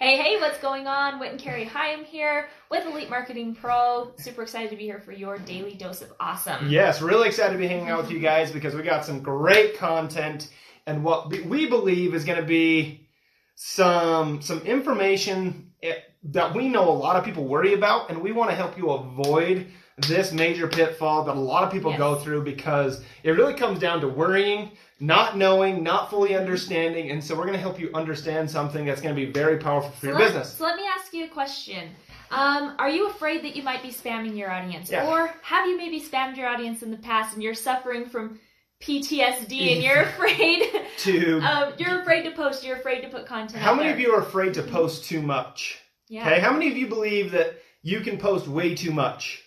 Hey, hey, what's going on? Whit and Carrie Hyam here with Elite Marketing Pro. Super excited to be here for your daily dose of awesome. Yes, really excited to be hanging out with you guys because we got some great content and what we believe is going to be some some information eh, that we know a lot of people worry about and we want to help you avoid this major pitfall that a lot of people Yes. go through because it really comes down to worrying, not knowing, not fully understanding, and so we're going to help you understand something that's going to be very powerful for So your let- business. So let me ask you a question. Um, are you afraid that you might be spamming your audience? Yeah. Or have you maybe spammed your audience in the past and you're suffering from PTSD and you're afraid To um, you're afraid to post, you're afraid to put content how many there. of you are afraid to post too much? Yeah. Okay, how many of you believe that you can post way too much?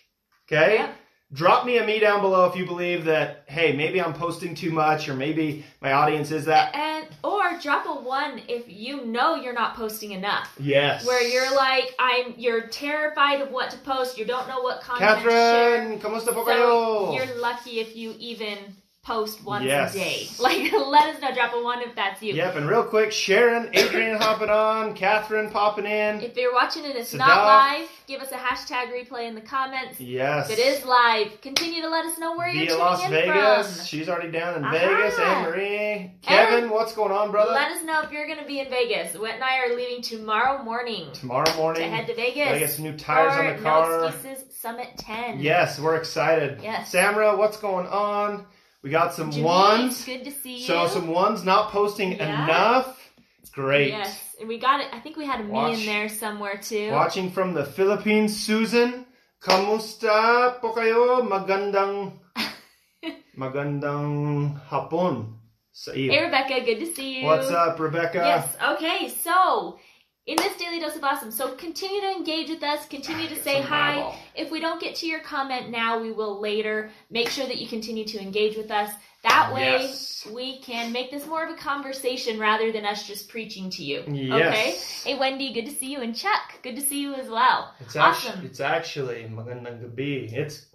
Okay, Yeah. Drop me a me down below if you believe that. Hey, maybe I'm posting too much, or maybe my audience is that. And or drop a one if you know you're not posting enough. Yes. Where you're like, I'm you're terrified of what to post, you don't know what content to share. Catherine, ¿cómo está So you're lucky if you even post once Yes. a day. Like let us know, drop a one if that's you. Yep, and real quick, Sharon, Adrian hopping on, Catherine popping in. If you're watching it, it's not live. Give us a hashtag replay in the comments. Yes. If it is live, continue to let us know where you're Via tuning Las in Vegas. from. She's already down in. Vegas. Anne Marie. Kevin, what's going on, brother? Let us know if you're going to be in Vegas. Whit and I are leaving tomorrow morning Tomorrow morning. to head to Vegas. Some new tires on the car. No Excuses Summit 10. Yes, we're excited. Yes. Samra, what's going on? We got some Jimmy, ones. Good to see you. So some ones not posting Yeah. enough. Great. Yes, and we got it. I think we had a me in there somewhere too. Watching from the Philippines, Susan. Kamusta po kayo? Magandang magandang hapon sa iyo. Hey Rebecca, good to see you. What's up, Rebecca? Yes. Okay. So in this daily dose of awesome, so continue to engage with us. Continue to say hi. If we don't get to your comment now, we will later. Make sure that you continue to engage with us. That way, Yes. we can make this more of a conversation rather than us just preaching to you. Yes. Okay. Hey Wendy, good to see you, and Chuck, good to see you as well. It's awesome. actually it's actually magandang gabi. It's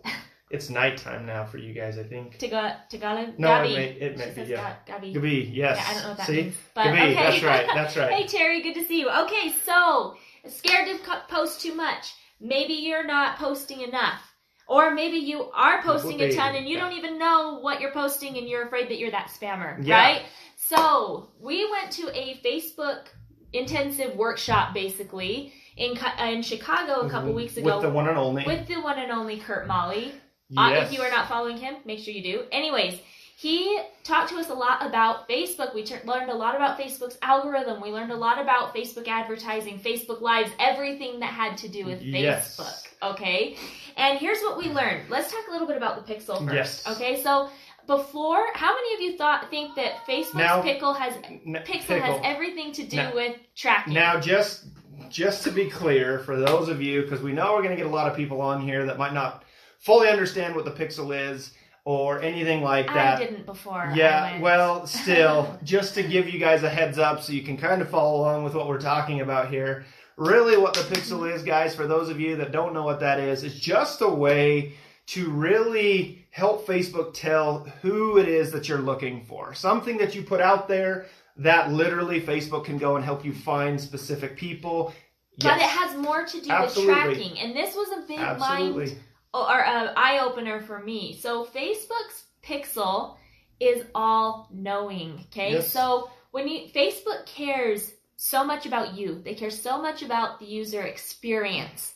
it's nighttime now for you guys, I think. Taga- Tagalog. No, Gabi. it may it may be yeah. Ga- Gabi. Gabi, yes. Yeah, I don't know what that See? means. But Gabi, okay. that's right. That's right. hey Terry, good to see you. Okay, so scared to post too much. Maybe you're not posting enough. Or maybe you are posting a ton and you don't even know what you're posting and you're afraid that you're that spammer, Yeah. right? So, we went to a Facebook intensive workshop basically in in Chicago a couple mm-hmm. weeks ago With the one and only. with the one and only Kurt Molly. Uh, yes. if you are not following him, make sure you do. Anyways, he talked to us a lot about Facebook. We tur- learned a lot about Facebook's algorithm. We learned a lot about Facebook advertising, Facebook Lives, everything that had to do with Yes. Facebook. Okay? And here's what we learned. Let's talk a little bit about the Pixel first. Yes. Okay? So, before, how many of you thought think that Facebook's Now- Pickle has N- Pixel has everything to do Now- with tracking? Now, just just to be clear, for those of you, because we know we're going to get a lot of people on here that might not fully understand what the Pixel is or anything like that. I didn't before. Yeah, well, still, just to give you guys a heads up so you can kind of follow along with what we're talking about here. Really, what the Pixel is, guys, for those of you that don't know what that is, is just a way to really help Facebook tell who it is that you're looking for. Something that you put out there that literally Facebook can go and help you find specific people. But it has more to do Absolutely. with tracking, and this was a big mind absolutely. Or uh, eye opener for me. So Facebook's Pixel is all knowing. Okay, Yes. so when you Facebook cares so much about you, they care so much about the user experience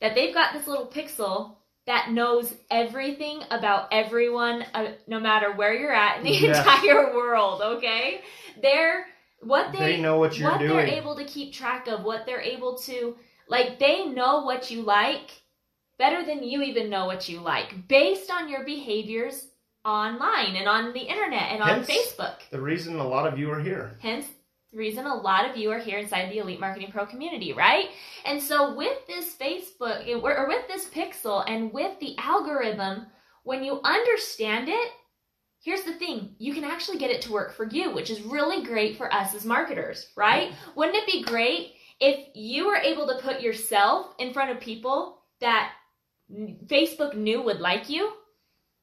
that they've got this little pixel that knows everything about everyone, uh, no matter where you're at in the Yeah. entire world. Okay, they're what They know what you're what doing. they're able to keep track of, what they're able to like they know what you like better than you even know what you like based on your behaviors online and on the internet and on Facebook. the reason a lot of you are here. Hence the reason a lot of you are here inside the Elite Marketing Pro community, right? And so with this Facebook eh, or with this pixel and with the algorithm, when you understand it, here's the thing you can actually get it to work for you, which is really great for us as marketers, right? Wouldn't it be great if you were able to put yourself in front of people that Facebook knew would like you,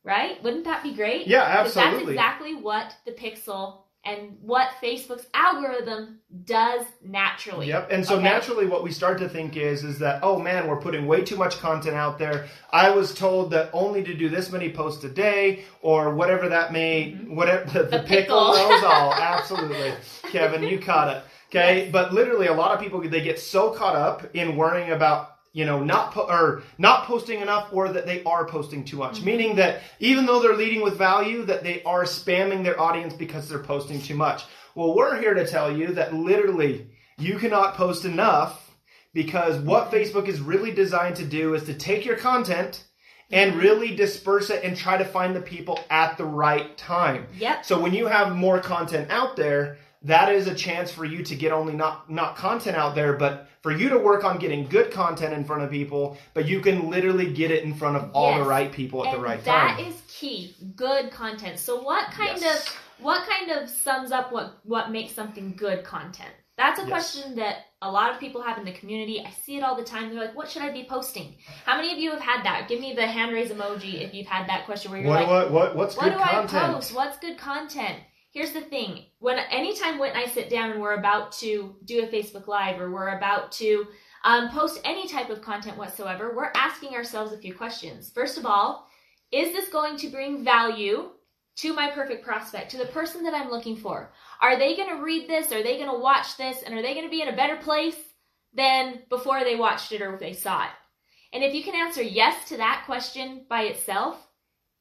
right? Wouldn't that be great? Yeah, 'Cause That's exactly what the Pixel and what Facebook's algorithm does naturally. Yep. And so Okay. naturally what we start to think is is that oh man, we're putting way too much content out there. I was told that only to do this many posts a day or whatever that may whatever the, Mm-hmm. The pickle pickle. knows all. Absolutely. Kevin, you caught it. Okay? But literally a lot of people they get so caught up in worrying about you know not po- or not posting enough or that they are posting too much. Mm-hmm. Meaning that even though they're leading with value that they are spamming their audience because they're posting too much. Well we're here to tell you that literally you cannot post enough because what mm-hmm. facebook is really designed to do is to take your content mm-hmm. and really disperse it and try to find the people at the right time. Yep. so when you have more content out there, that is a chance for you to get only not not content out there, but for you to work on getting good content in front of people, but you can literally get it in front of all Yes. the right people at and the right that time. that is key. Good content. So what kind Yes. of what kind of sums up what what makes something good content? That's a Yes. question that a lot of people have in the community. I see it all the time. They're like, "What should I be posting?" How many of you have had that? Give me the hand raise emoji if you've had that question where you're What, like, what what what's what good do content? I post? What's good content? Here's the thing. When anytime and I sit down and we're about to do a Facebook Live or we're about to um, post any type of content whatsoever, we're asking ourselves a few questions. First of all, is this going to bring value to my perfect prospect, to the person that I'm looking for? Are they going to read this? Are they going to watch this? And are they going to be in a better place than before they watched it or they saw it? And if you can answer yes to that question by itself,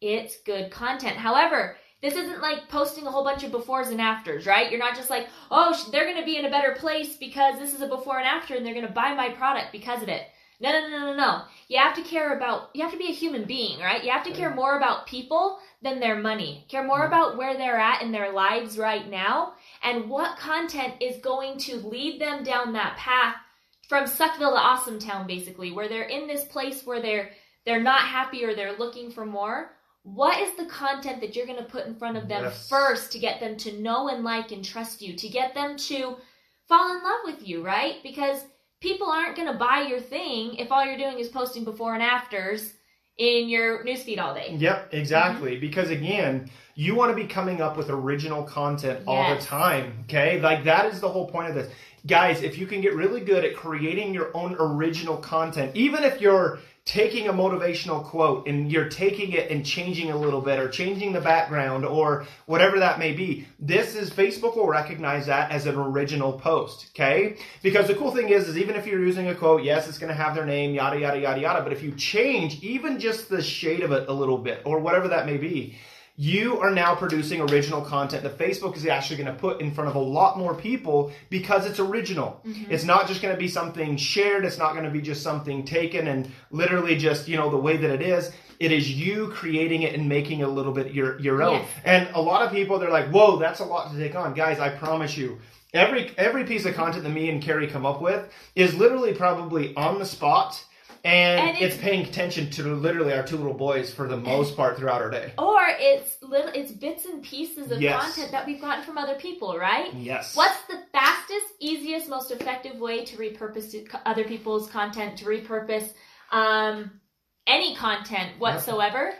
it's good content. However, this isn't like posting a whole bunch of befores and afters, right? You're not just like, oh, they're going to be in a better place because this is a before and after and they're going to buy my product because of it. No, no, no, no, no. You have to care about, you have to be a human being, right? You have to care more about people than their money. Care more mm-hmm. about where they're at in their lives right now and what content is going to lead them down that path from Suckville to Awesome Town, basically, where they're in this place where they're they're not happy or they're looking for more. What is the content that you're going to put in front of them Yes. first to get them to know and like and trust you, to get them to fall in love with you, right? Because people aren't going to buy your thing if all you're doing is posting before and afters in your newsfeed all day. Yep, exactly. Because again, you want to be coming up with original content all the time. Okay, like that is the whole point of this, guys. If you can get really good at creating your own original content, even if you're taking a motivational quote and you're taking it and changing a little bit or changing the background or whatever that may be this is facebook will recognize that as an original post okay? Because the cool thing is is even if you're using a quote yes it's going to have their name yada yada yada yada but if you change even just the shade of it a little bit or whatever that may be you are now producing original content that Facebook is actually going to put in front of a lot more people because it's original. Mm-hmm. It's not just going to be something shared. It's not going to be just something taken and literally just, you know, the way that it is. It is you creating it and making it a little bit your, your own. Yes. And a lot of people, they're like, whoa, that's a lot to take on. Guys, I promise you, every, every piece of content that me and Carrie come up with is literally probably on the spot. And, And it's, it's- paying attention to literally our two little boys for the most part throughout our day. Or it's little it's bits and pieces of Yes. content that we've gotten from other people, right? Yes. What's the fastest, easiest, most effective way to repurpose other people's content, to repurpose um, any content whatsoever?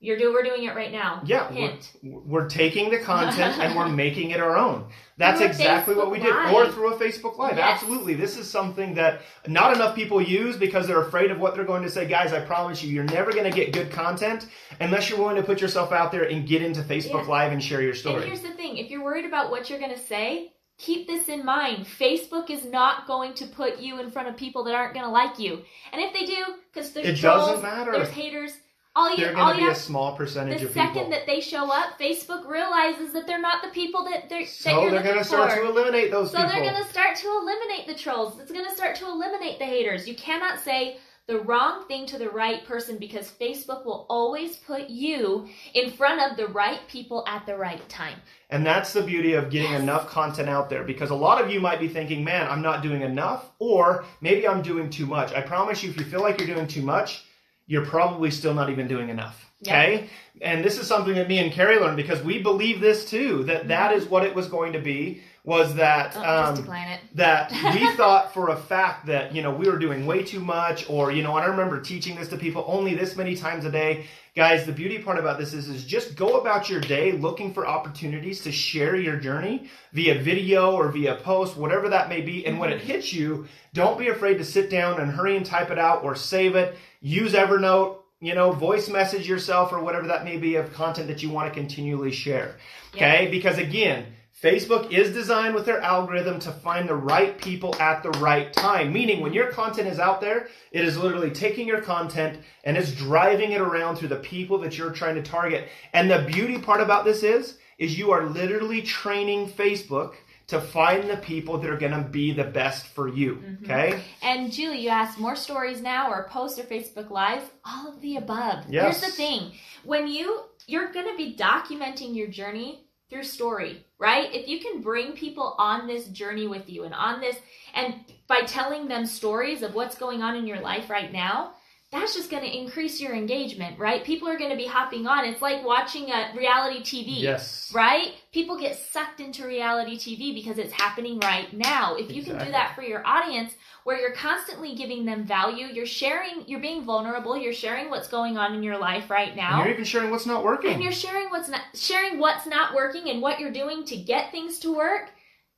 You're do we're doing it right now. Yeah, Hint. we're, we're taking the content and we're making it our own. That's exactly what we Facebook did. Live. Or through a Facebook Live. Yes. Absolutely. This is something that not enough people use because they're afraid of what they're going to say. Guys, I promise you, you're never going to get good content unless you're willing to put yourself out there and get into Facebook Yeah. Live and share your story. And here's the thing: if you're worried about what you're going to say, keep this in mind. Facebook is not going to put you in front of people that aren't going to like you. And if they do, because there's It trolls, doesn't matter. there's haters. All you, They're all going to you be a small percentage of people. the second that they show up, Facebook realizes that they're not the people that they're that so you're they're going to start to eliminate those people. so people. they're going to start to eliminate the trolls. It's going to start to eliminate the haters. You cannot say the wrong thing to the right person because Facebook will always put you in front of the right people at the right time. And that's the beauty of getting Yes. enough content out there because a lot of you might be thinking, man, I'm not doing enough, or maybe I'm doing too much. I promise you, if you feel like you're doing too much, you're probably still not even doing enough. Yeah. Okay? And this is something that me and Carrie learned because we believe this too, that that mm-hmm. is what it was going to be was that Oh, um, that we thought for a fact that you know we were doing way too much or you know and i remember teaching this to people only this many times a day. Guys the beauty part about this is is just go about your day looking for opportunities to share your journey via video or via post whatever that may be. And when it hits you don't be afraid to sit down and hurry and type it out or save it. Use evernote you know voice message yourself or whatever that may be of content that you want to continually share. Okay? Because again Facebook is designed with their algorithm to find the right people at the right time. Meaning, when your content is out there, it is literally taking your content and it's driving it around through the people that you're trying to target. And the beauty part about this is, is you are literally training Facebook to find the people that are going to be the best for you. Mm-hmm. Okay. And Julie, you asked more stories now or post or Facebook lives, all of the above. Yes. Here's the thing. When you you're going to be documenting your journey through story, right? If you can bring people on this journey with you and on this and by telling them stories of what's going on in your life right now, that's just going to increase your engagement, right? People are going to be hopping on. It's like watching a reality TV. Yes. Right? People get sucked into reality TV because it's happening right now. If you can do that for your audience, where you're constantly giving them value, you're sharing, you're being vulnerable, you're sharing what's going on in your life right And now. you're even sharing what's not working. And you're sharing what's not sharing what's not working and what you're doing to get things to work.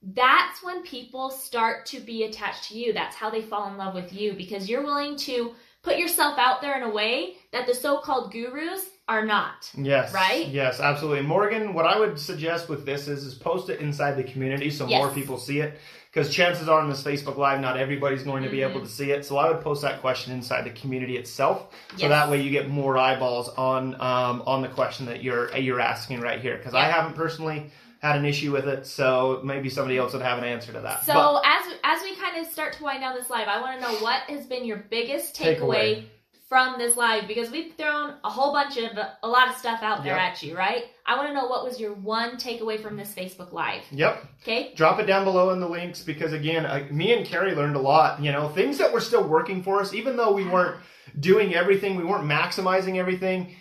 That's when people start to be attached to you. That's how they fall in love with you because you're willing to put yourself out there in a way that the so-called gurus are not. Yes. Right? Yes, absolutely. Morgan, what I would suggest with this is, is post it inside the community so more people see it. Because chances are on this Facebook Live, not everybody's going to be Mhm. able to see it. So I would post that question inside the community itself, so Yes. that way you get more eyeballs on um, on the question that you're you're asking right here. Because I haven't personally had an issue with it, so maybe somebody else would have an answer to that. So But- as as we kind of start to wind down this live, I want to know what has been your biggest Takeaway. takeaway from this live because we've thrown a whole bunch of a lot of stuff out there Yep. at you, right? I want to know what was your one takeaway from this Facebook live. yep. Okay? drop it down below in the links because again uh, me and carrie learned a lot you know things that were still working for us even though we weren't doing everything we weren't maximizing everything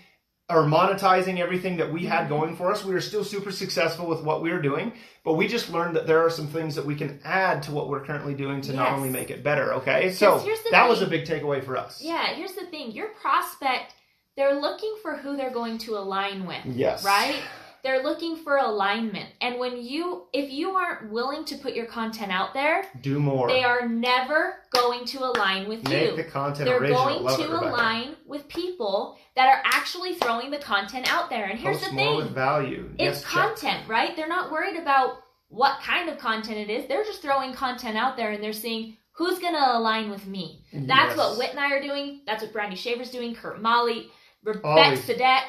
or monetizing everything that we had mm-hmm. going for us we were still super successful with what we were doing but we just learned that there are some things that we can add to what we're currently doing to not only make it better okay so that was a thing. big takeaway for us Yeah, here's the thing. Your prospect, they're looking for who they're going to align with. yes right? They're looking for alignment. And when you if you aren't willing to put your content out there, do more they are never going to align with make you. the content They're original going Love to it, align with people that are actually throwing the content out there. And here's Post the thing with value it's yes check. content, right? They're not worried about what kind of content it is. They're just throwing content out there and they're seeing who's going to align with me. That's Yes. what Whit and I are doing. That's what Brandy Shaver's doing. Kurt Molly, Rebecca Sadek,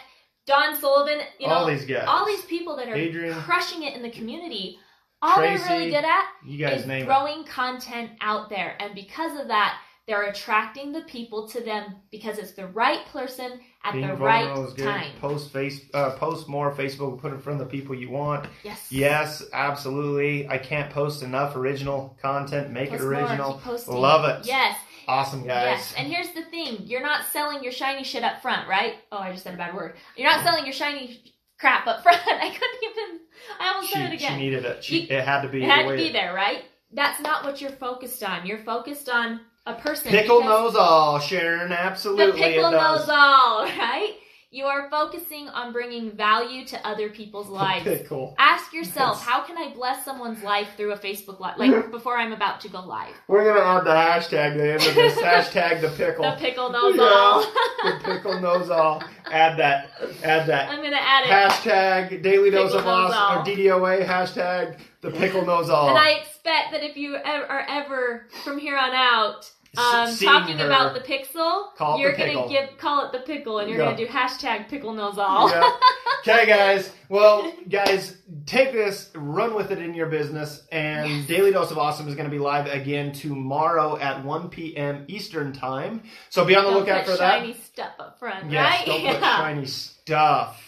Don Sullivan. You know, all these guys all these people that are Adrian. crushing it in the community. All they're really good at you guys is name it content out there. And because of that, they're attracting the people to them because it's the right person at Being the right time. Post face, uh, post more Facebook. Put it in front of the people you want. Yes. Yes, absolutely. I can't post enough original content. Make Post it original. Love it. Yes. Awesome, guys. Yes. And here's the thing you're not selling your shiny shit up front, right? Oh, I just said a bad word. You're not selling your shiny crap up front. I couldn't even, I almost she, said it again. she needed it. She, You- it had to be. It had to be it- there, right? That's not what you're focused on. You're focused on a person. Pickle knows all, Sharon. Absolutely, The pickle knows all, right? You are focusing on bringing value to other people's lives. pickle. Ask yourself, Yes. how can I bless someone's life through a Facebook live, like before I'm about to go live? We're gonna add the hashtag to the end of this. hashtag the pickle. The pickle knows Yeah. all. The pickle knows all. Add that. Add that. I'm gonna add it. Hashtag daily dose of awesome or. DDOA. Hashtag the pickle knows all. And I expect that if you are ever from here on out um, talking about the pixel, Call you're the gonna pickle. give call it the pickle, and you're Yeah. gonna do hashtag pickle knows all. Yeah. Okay, guys. Well, guys, take this, run with it in your business, and Yes. Daily Dose of Awesome is going to be live again tomorrow at 1 p.m. Eastern Time. So be on the Don't lookout for that. shiny stuff up front, Yes, right? don't put shiny stuff.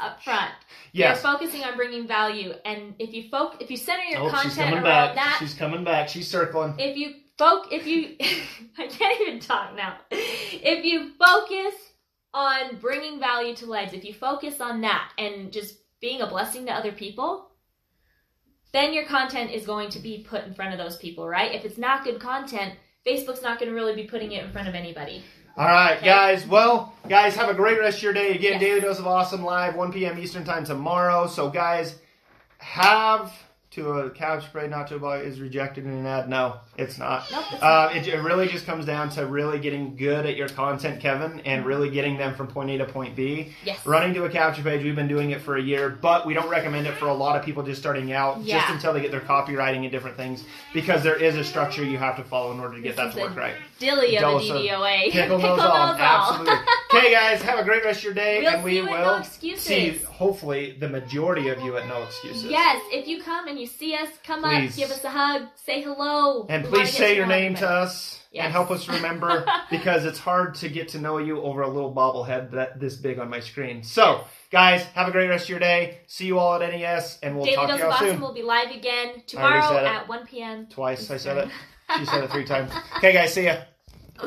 up front. Yes. You're focusing on bringing value, and if you foc- if you center your Oh, content around back. that, She's coming back. She's circling. if you foc- if you, I can't even talk now. If you focus on bringing value to lives, if you focus on that and just being a blessing to other people, then your content is going to be put in front of those people, right? If it's not good content, Facebook's not going to really be putting it in front of anybody. All right, Okay. guys. Well, guys, have a great rest of your day. Again, Yes. Daily Dose of Awesome live, 1 p.m. Eastern Time tomorrow. So, guys, have to a couch spray not to about is rejected in an ad. No, it's not. Nope, it's Uh, it, it really just comes down to really getting good at your content, Kevin, and really getting them from point A to point B. Yes. Running to a capture page, we've been doing it for a year, but we don't recommend it for a lot of people just starting out, yeah. just until they get their copywriting and different things, because there is a structure you have to follow in order to get This that to work right. Dilly of of DDOA. Pickle knows all. Absolutely. Okay, guys, have a great rest of your day, We'll and we see you will No see, hopefully, the majority of you at No Excuses. Yes, if you come and you see us, come Please. up, give us a hug, say hello. And We please say your name to us Yes. and help us remember because it's hard to get to know you over a little bobblehead that this big on my screen. So, guys, have a great rest of your day. See you all at NES, and we'll Daily talk Dose to you Awesome soon. will be live again tomorrow at 1 p.m. Twice I said it. She said it three times. Okay, guys, see ya.